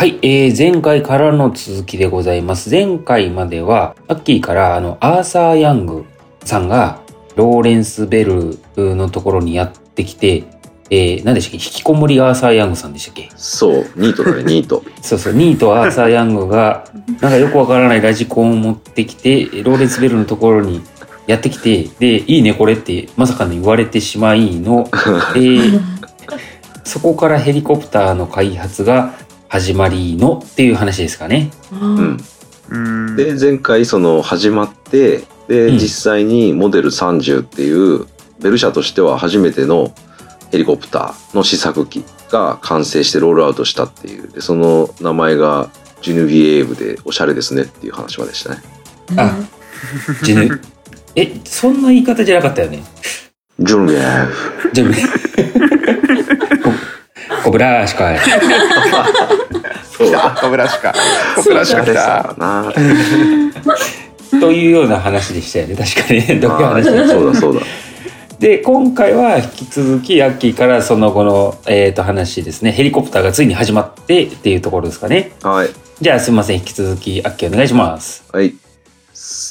はい、えー、前回からの続きでございます。前回までは、アッキーから、あの、アーサー・ヤングさんが、ローレンス・ベルのところにやってきて、えー、何でしたっけ？引きこもりアーサー・ヤングさんでしたっけ？そう、ニートだね、ニート。そうそう、ニートアーサー・ヤングが、なんかよくわからないラジコンを持ってきて、ローレンス・ベルのところにやってきて、で、いいねこれってまさかの言われてしまいの、えー、そこからヘリコプターの開発が始まりのっていう話ですかね。うん。うんで、前回その始まって、で、うん実際にモデル30っていう、ベル社としては初めてのヘリコプターの試作機が完成してロールアウトしたっていう、でその名前がジュヌビエーブでおしゃれですねっていう話までしたね。あジュヌ、え、そんな言い方じゃなかったよね。ジュヌビエーブ。ジュヌ。ココブラーシカイ。そうだ。コブラシカコブラシカ。というような話でしたよね。確かにね。どうい話ーそうだそうだ。で、今回は引き続き、アッキーからその後の、えっ、と、話ですね。ヘリコプターがついに始まってっていうところですかね。はい。じゃあ、すみません。引き続き、アッキーお願いします。はい。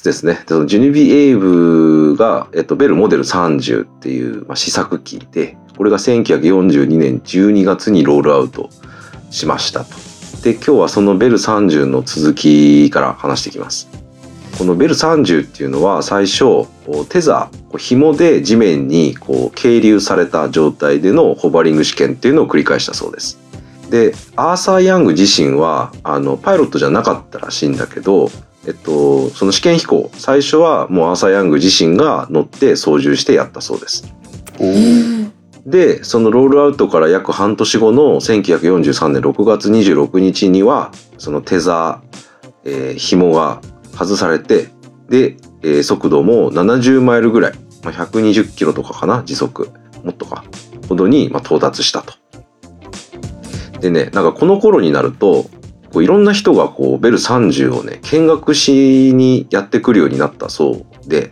ですね。でそのジュニビエーブが、えっと、ベルモデル30っていう、まあ、試作機で、これが1942年12月にロールアウトしましたと。で、今日はそのベル30の続きから話していきます。このベル30っていうのは最初、テザー、紐で地面にこう係留された状態でのホバリング試験っていうのを繰り返したそうです。で、アーサー・ヤング自身は、あの、パイロットじゃなかったらしいんだけど、えっと、その試験飛行、最初はもうアーサー・ヤング自身が乗って操縦してやったそうです。で、そのロールアウトから約半年後の1943年6月26日には、そのテザー、えー紐が外されて、で、えー速度も70マイルぐらい、まあ、120キロとかかな、時速、もっとか、ほどに、まあ、到達したと。でね、なんかこの頃になると、こういろんな人がこうベル30をね、見学しにやってくるようになったそうで、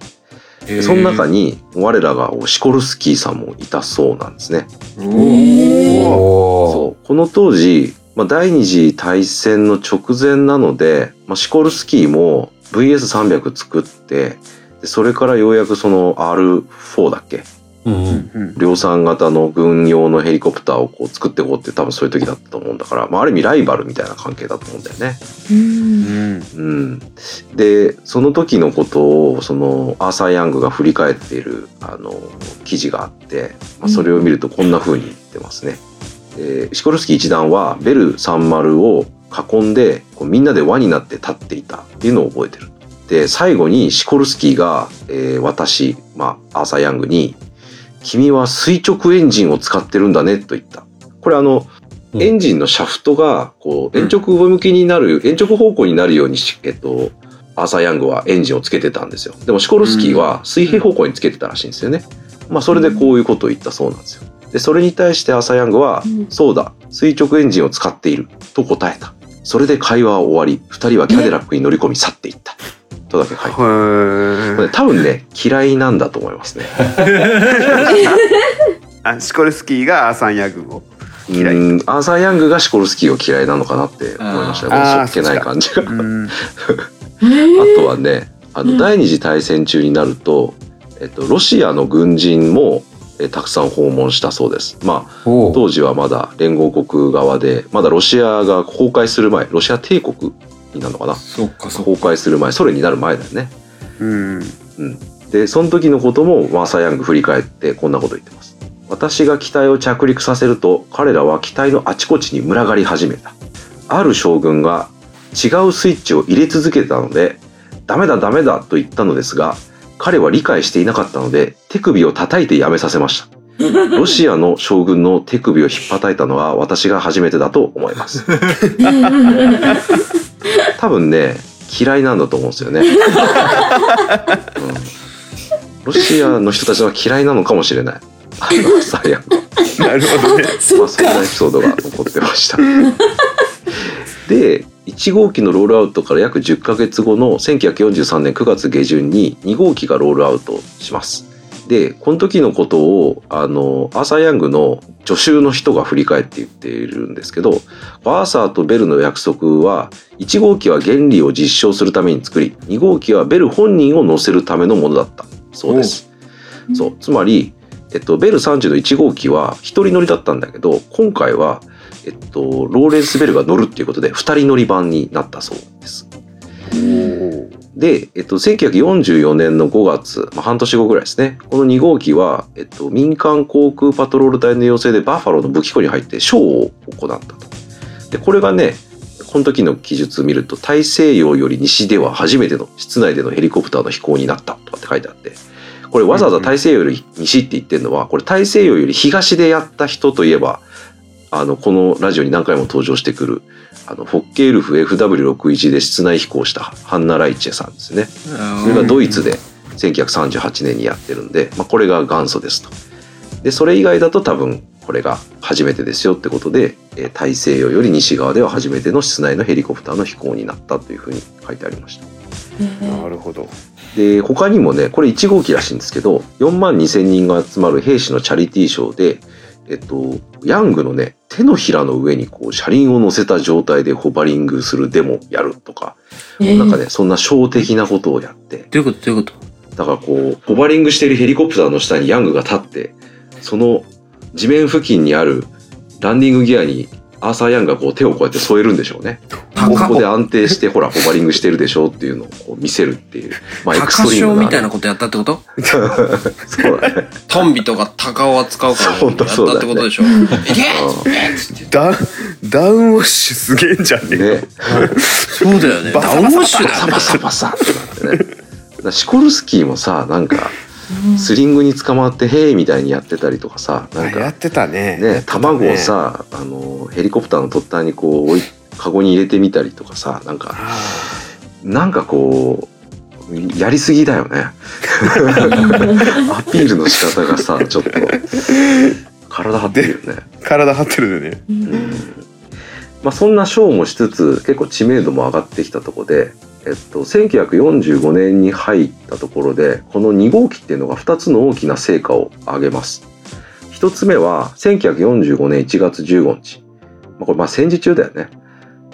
でその中に我らがシコルスキーさんもいたそうなんですね。そう。この当時、まあ、第二次大戦の直前なので、まあ、シコルスキーも VS300 作ってでそれからようやくその R4 だっけ？量産型の軍用のヘリコプターをこう作っていこうって多分そういう時だったと思うんだから、まあ、ある意味ライバルみたいな関係だと思うんだよね。うんうん、でその時のことをそのアーサー・ヤングが振り返っているあの記事があって、まあ、それを見るとこんな風に言ってますね。えーシコルスキー一団はベル30を囲んでこうみんなで輪になって立っていたっていうのを覚えてる。で最後にシコルスキーが、えー私、まあ、アーサー・ヤングに「君は垂直エンジンを使ってるんだね」と言った。これあのうんエンジンのシャフトが、こう、延直上向きになる、延直方向になるようにし、えっと、アーサー・ヤングはエンジンをつけてたんですよ。でも、シコルスキーは水平方向につけてたらしいんですよね。まあ、それでこういうことを言ったそうなんですよ。で、それに対してアーサー・ヤングは、うんそうだ、垂直エンジンを使っている、と答えた。それで会話は終わり、二人はキャデラックに乗り込み去っていった。とだけ書いて。これへ多分ね、嫌いなんだと思いますね。あシコルスキーがアーサンヤグを。嫌いうんアーサー・ヤングがシコルスキーを嫌いなのかなって思いましたそっけない。感じが。うん。あとはね、あの、うん。第二次大戦中になると、えっと、ロシアの軍人も、えたくさん訪問したそうです。まあ、当時はまだ連合国側で、まだロシアが崩壊する前、ロシア帝国になるのかな？そうかそう崩壊する前、ソ連になる前だよね。うんで、その時のこともマーサー・ヤング振り返ってこんなこと言ってます。私が機体を着陸させると、彼らは機体のあちこちに群がり始めた。ある将軍が違うスイッチを入れ続けたので、ダメだダメだと言ったのですが、彼は理解していなかったので、手首を叩いてやめさせました。ロシアの将軍の手首を引っ叩いたのは私が初めてだと思います。多分ね、嫌いなんだと思うんですよね。うんロシアの人たちは嫌いなのかもしれない。あのサイヤンがなるほどねまあ、そんなエピソードが残ってました。で、1号機のロールアウトから約10ヶ月後の1943年9月下旬に2号機がロールアウトします。でこの時のことをあのアーサー・ヤングの助手の人が振り返って言っているんですけどアーサーとベルの約束は1号機は原理を実証するために作り2号機はベル本人を乗せるためのものだったそうです。そうつまり、えっと、ベル30の1号機は1人乗りだったんだけど今回は、えっと、ローレンス・ベルが乗るっていうことで2人乗り版になったそうです。で、えっと、1944年の5月、まあ、半年後ぐらいですね。この2号機は、えっと、民間航空パトロール隊の要請でバッファローの武器庫に入ってショーを行ったと。で、これがね、この時の記述を見ると、大西洋より西では初めての室内でのヘリコプターの飛行になったとかって書いてあって、これわざわざ大西洋より西って言ってるのは、これ大西洋より東でやった人といえば、あの、このラジオに何回も登場してくる、あの、フォッケールフ FW61 で室内飛行したハンナ・ライチェさんですね。それがドイツで1938年にやってるんで、まあ、これが元祖ですと。で、それ以外だと多分これが初めてですよってことで、えー大西洋より西側では初めての室内のヘリコプターの飛行になったというふうに書いてありました。なるほど。で、他にもね、これ1号機らしいんですけど、4万2千人が集まる兵士のチャリティーショーで、えっと、ヤングのね、手のひらの上にこう車輪を乗せた状態でホバリングするデモやるとか、なんかね、そんなショー的なことをやって、どういうことどういうこと？だからこう、ホバリングしているヘリコプターの下にヤングが立って、その地面付近にあるランディングギアにアーサー・ヤングがこう手をこうやって添えるんでしょうね。高ここで安定して、ほら、ホバリングしてるでしょっていうのを見せるっていう。まあ、エクス高トリームみたいなことやったってこと？そうだね。トンビとか高を扱うからやったそうだねってことでしょ？いけダウンダウンウォッシュすげえんじゃねえね。そうだよね。バサダウンウォッシュだよバサバサバサってなってね。シコルスキーもさ、なんか、スリングに捕まって、へーみたいにやってたりとかさ、なんかやっ、てたね。ね、卵をさ、あの、ヘリコプターの突端にこう、置い、カゴに入れてみたりとかさ、なんか、あなんかこう、やりすぎだよね。アピールの仕方がさ、ちょっと、体張ってるよね。ー体張ってるよね。まあ、そんなショーもしつつ結構知名度も上がってきたところで、えっと、1945年に入ったところでこの2号機っていうのが2つの大きな成果を上げます。1つ目は1945年1月15日、まあ、これまあ戦時中だよね。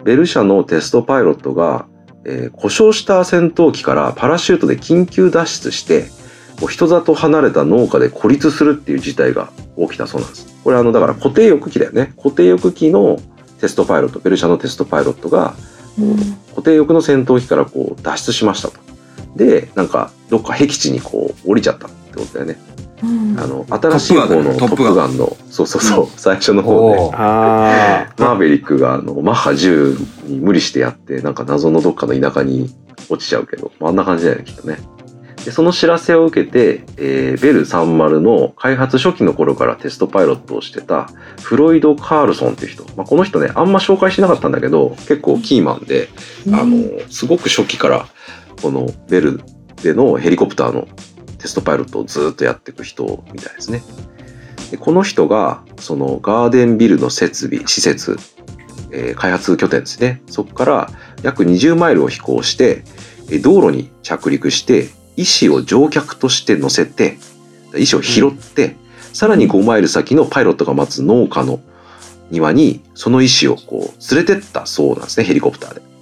ベル社のテストパイロットが、えー故障した戦闘機からパラシュートで緊急脱出してこう人里離れた農家で孤立するっていう事態が起きたそうなんです。これあのだから固定翼機だよね。固定翼機のテストパイロット、ベル社のテストパイロットが、こう固定翼の戦闘機からこう脱出しましたと。で、なんか、どっか僻地にこう降りちゃったってことだよね。あの、新しい方のトップガンの、そうそうそう、最初の方で。マーベリックがあの、マッハ10に無理してやって、なんか謎のどっかの田舎に落ちちゃうけど、まあ、あんな感じだよね、きっとね。で、その知らせを受けて、えーベル30の開発初期の頃からテストパイロットをしてたフロイド・カールソンっていう人。まあ、この人ね、あんま紹介しなかったんだけど、結構キーマンで、あの、すごく初期から、このベルでのヘリコプターのテストパイロットをずっとやっていく人みたいですね。でこの人が、そのガーデンビルの設備、施設、えー開発拠点ですね。そこから約20マイルを飛行して、えー道路に着陸して、石を乗客として乗せて、石を拾って、さらに5マイル先のパイロットが待つ農家の庭に、その石をこう連れてったそうなんですね、ヘリコプターで。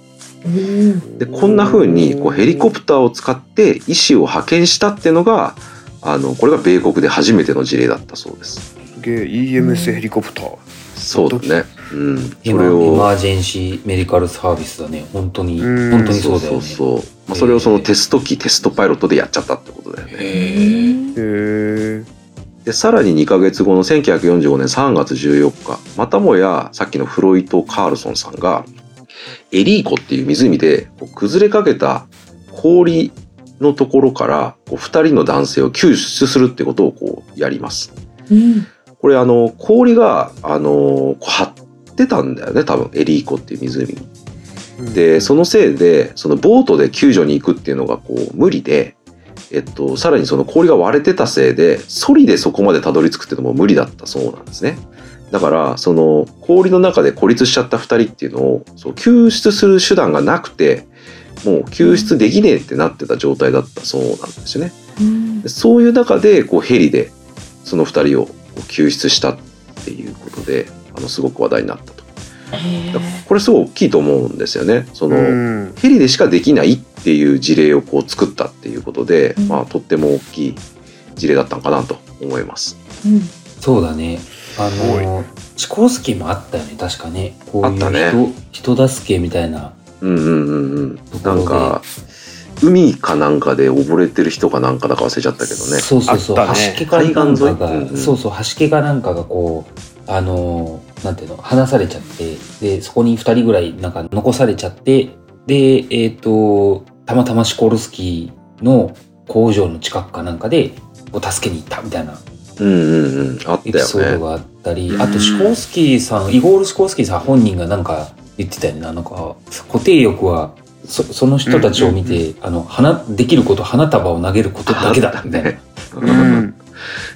でこんな風にこうヘリコプターを使って医師を派遣したっていうのがあのこれが米国で初めての事例だったそうです。すげえ EMS ヘリコプター。そうだね。うん。それをマージェンシーメディカルサービスだね本当にうん本当にそうだよねそうそうまあ、それをそのテスト機テストパイロットでやっちゃったってことだよね。へえ。でさらに2ヶ月後の1945年3月14日またもやさっきのフロイト・カールソンさんがエリー湖っていう湖で崩れかけた氷のところからこう2人の男性を救出するってことをこうやります。これあの氷があのこう張ってたんだよね多分エリー湖っていう湖に。でそのせいでそのボートで救助に行くっていうのがこう無理で、えっと、さらにその氷が割れてたせいでソリでそこまでたどり着くっていうのも無理だったそうなんですね。だからその氷の中で孤立しちゃった2人っていうのをそう救出する手段がなくてもう救出できねえってなってた状態だったそうなんですよね。でそういう中でこうヘリでその2人をこう救出したっていうことであのすごく話題になったと。これすごい大きいと思うんですよね。その、うんヘリでしかできないっていう事例をこう作ったっていうことで、うんまあとっても大きい事例だったのかなと思います。そうだね。あの、チコースキーもあったよね、確かね。こういうあったね人、人助けみたいな。うんうんうんうん。ところでなんか海かなんかで溺れてる人かなんかだか忘れちゃったけどね。そうそうそう。あったね橋家かなんかが、海岸沿い？うんうんそうそう、橋家かなんかがこう、あの、なんていうの、離されちゃって、で、そこに二人ぐらいなんか残されちゃって、で、えっ、と、たまたまシコルスキーの工場の近くかなんかで、助けに行ったみたいなうんうんうん。あったエピソー。ドがあったり、あとシコースキーさん、イゴール・シコースキーさん本人がなんか言ってたよね。なんか、固定欲は、そその人たちを見て、あの、花、できること、花束を投げることだけだ、みたいな。ね。うん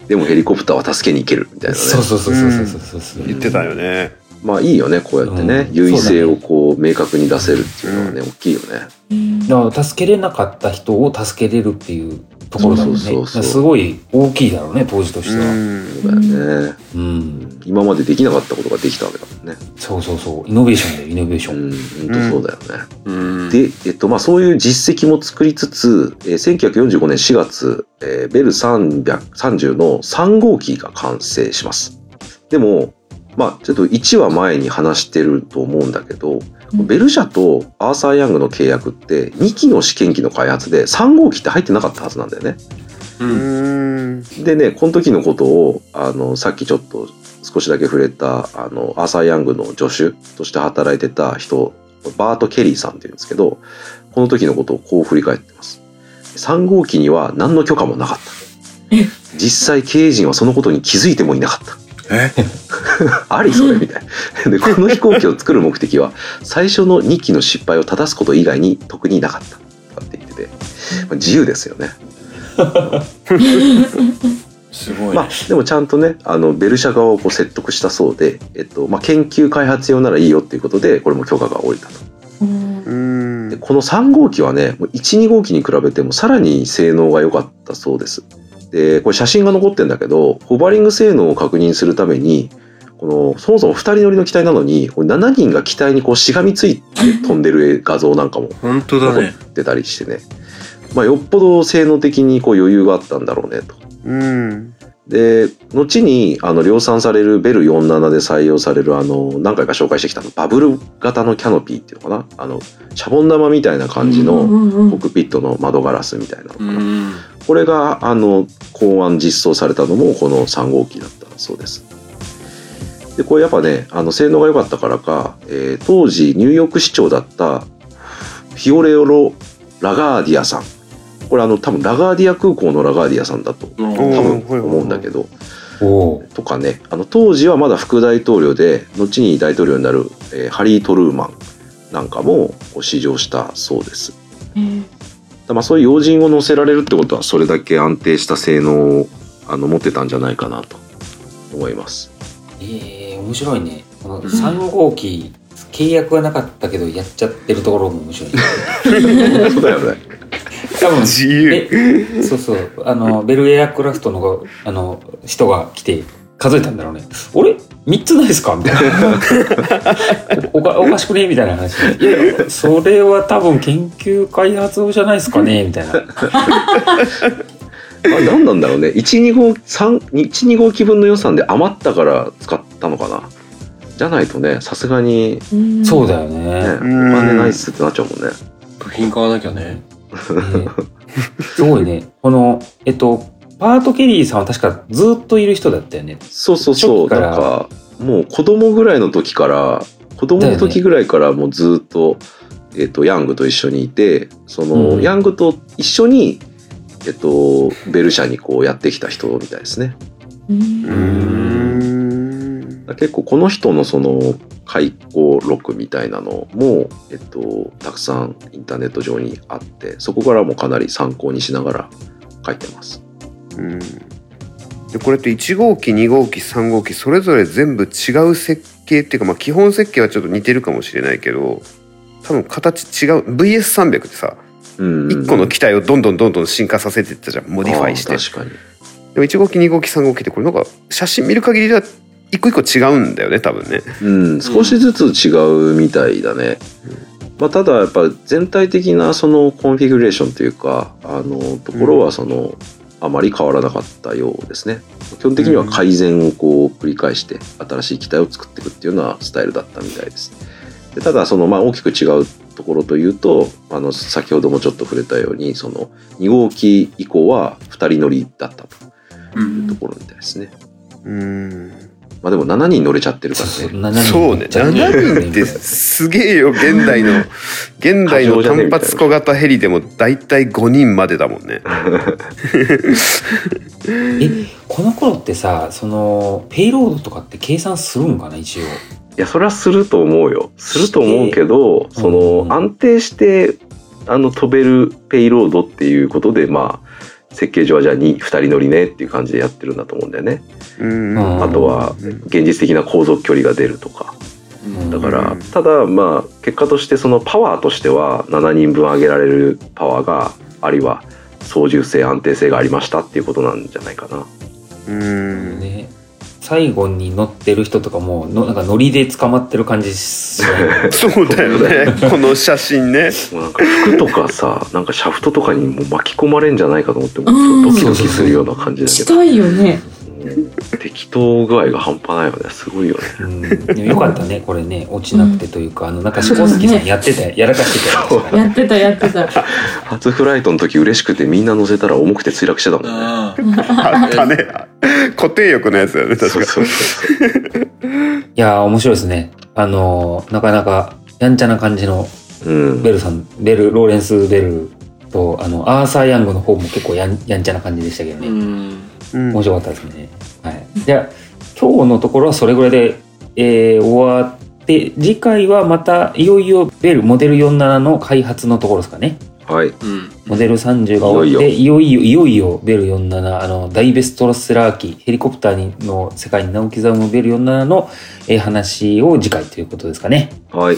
でもヘリコプターは助けに行けるみたいなね。そうそうそうそうそうそうそう。言ってたよねまあいいよね、こうやってね。うん優位性をこう明確に出せるっていうのはね、大きいよね。だから助けれなかった人を助けれるっていうところだもんね。そうそうそうそうすごい大きいだろうね、当時としては。うんそうだよね。うん。今までできなかったことができたわけだもんね。そうそうそう。イノベーションだよ、イノベーション。うん、本当そうだよね。うん。で、えっと、まあ、そういう実績も作りつつ、えー1945年4月、えーベル330の3号機が完成します。でも、まあ、ちょっと1話前に話してると思うんだけど、うんベル社とアーサー・ヤングの契約って2機の試験機の開発で3号機って入ってなかったはずなんだよね。うん。うんでね、この時のことを、あの、さっきちょっと少しだけ触れた、あの、アーサー・ヤングの助手として働いてた人、バート・ケリーさんって言うんですけど、この時のことをこう振り返ってます。3号機には何の許可もなかった。実際経営陣はそのことに気づいてもいなかった。え？ありそれみたいな。で、この飛行機を作る目的は、最初の2機の失敗を正すこと以外に特になかった。とかって言ってて、まあ自由ですよね。すごいねまあ。、でもちゃんとね、あの、ベル社側をこう説得したそうで、えっと、まあ、研究開発用ならいいよっていうことで、これも許可が下りたと。うんで、この3号機はね、もう1、2号機に比べてもさらに性能が良かったそうです。で、これ写真が残ってんだけど、ホバリング性能を確認するために、この、そもそも2人乗りの機体なのに、これ7人が機体にこうしがみついて飛んでる画像なんかも本当だね。残ってたりしてね。まあ、よっぽど性能的にこう余裕があったんだろうねと。うんで、後に、あの、量産されるベル47で採用される、あの、何回か紹介してきたのバブル型のキャノピーっていうのかな？あの、シャボン玉みたいな感じのコックピットの窓ガラスみたいなのかな、うん。これが、あの、考案実装されたのもこの3号機だったそうです。で、これやっぱね、あの、性能が良かったからか、えー当時ニューヨーク市長だったフィオレオロ・ラガーディアさん。これあの、多分ラガーディア空港のラガーディアさんだと多お分ー思うんだけど、おおとかね、あの当時はまだ副大統領で、後に大統領になる、えーハリー・トルーマンなんかもこう試乗したそうです。だまあそういう要人を乗せられるってことは、それだけ安定した性能をあの持ってたんじゃないかなと思います。ええ面白いね。この3号機、契約はなかったけど、やっちゃってるところも面白いね。そうだよね。多分、自由え、そうそう、あの、ベルエアクラフトの、あの、人が来て、数えたんだろうね。俺 ?3 つないですか？みたいな。お おかおかしくね？みたいな話で。いやいや、それは多分研究開発用じゃないですかね？みたいな。あ何なんだろうね。1、2号、3、1、2号機分の予算で余ったから使ったのかな。じゃないとね、さすがに、ね、そうだよおね。金ないっすってなっちゃうもんね。部品買わなきゃね。ねすごいね。この、えっと、パート・ケリーさんは確かずっといる人だったよね。そうそうそう。なんか、もう子供ぐらいの時から、子供の時ぐらいからもうずっと、えっと、ヤングと一緒にいて、その、うんヤングと一緒に、えっと、ベル社にこうやってきた人みたいですね。うん結構この人のその、開口録みたいなのも、えっと、たくさんインターネット上にあって、そこからもかなり参考にしながら書いてます。うん。でこれって1号機2号機3号機それぞれ全部違う設計っていうか、まあ、基本設計はちょっと似てるかもしれないけど多分形違う VS300 ってさうん。1個の機体をどんどんどんどん進化させていったじゃんモディファイして。でも1号機2号機3号機ってこれなんか写真見る限りでは一個一個違うんだよね多分ね。うん、少しずつ違うみたいだね。まあ、ただやっぱ全体的なそのコンフィグレーションというかあのところはその、あまり変わらなかったようですね。基本的には改善をこう繰り返して新しい機体を作っていくっていうようなスタイルだったみたいです。でただそのまあ大きく違うところというとあの先ほどもちょっと触れたようにその2号機以降は2人乗りだったというところみたいですね。うんまあでも7人乗れちゃってるからそうね。7人。そうね。7人ってすげえよ現代の現代の単発小型ヘリでもだいたい5人までだもんね。えこの頃ってさそのペイロードとかって計算するんかな一応。いやそれはすると思うよ。すると思うけどその、うん。安定してあの飛べるペイロードっていうことでまあ設計上はじゃあ 2, 2人乗りねっていう感じでやってるんだと思うんだよね。あとは現実的な航続距離が出るとか。だから、うんただまあ結果としてそのパワーとしては7人分上げられるパワーがあるいは操縦性安定性がありましたっていうことなんじゃないかな。うん。ね最後に乗ってる人とかものなんかノリで捕まってる感じしない？そうだよね。この写真ね。もうなんか服とかさなんかシャフトとかにもう巻き込まれんじゃないかと思ってもうんうドキドキするような感じだけど。したいよね。うん適当具合が半端ないよね。すごいよね。うん、よかったねこれね。落ちなくてというか、あのなんかシコスキさんやってたやらかしてたやってたやってた。初フライトの時嬉しくてみんな乗せたら重くて墜落してたもんね。ああ。ったね。固定翼のやつだよね確か。そうそうそう いやー面白いですね。あのーなかなかやんちゃな感じのベルさんベルローレンス・ベルとあのアーサー・ヤングの方も結構やんやんちゃな感じでしたけどーね、うんうん面白かったですね。はい。じゃあ、今日のところはそれぐらいで、えー終わって、次回はまたいよいよベル、モデル47の開発のところですかね。はいうんモデル30が終わって、いよいよ、いよいよベル47、あの、ダイベストロスラー機、ヘリコプターにの世界に名を刻むベル47の、えー話を次回ということですかね。はい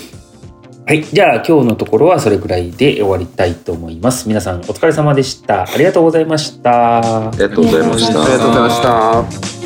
はい。じゃあ、今日のところはそれぐらいで終わりたいと思います。皆さんお疲れ様でした。ありがとうございましたあ。りがとうございましたありがとうございました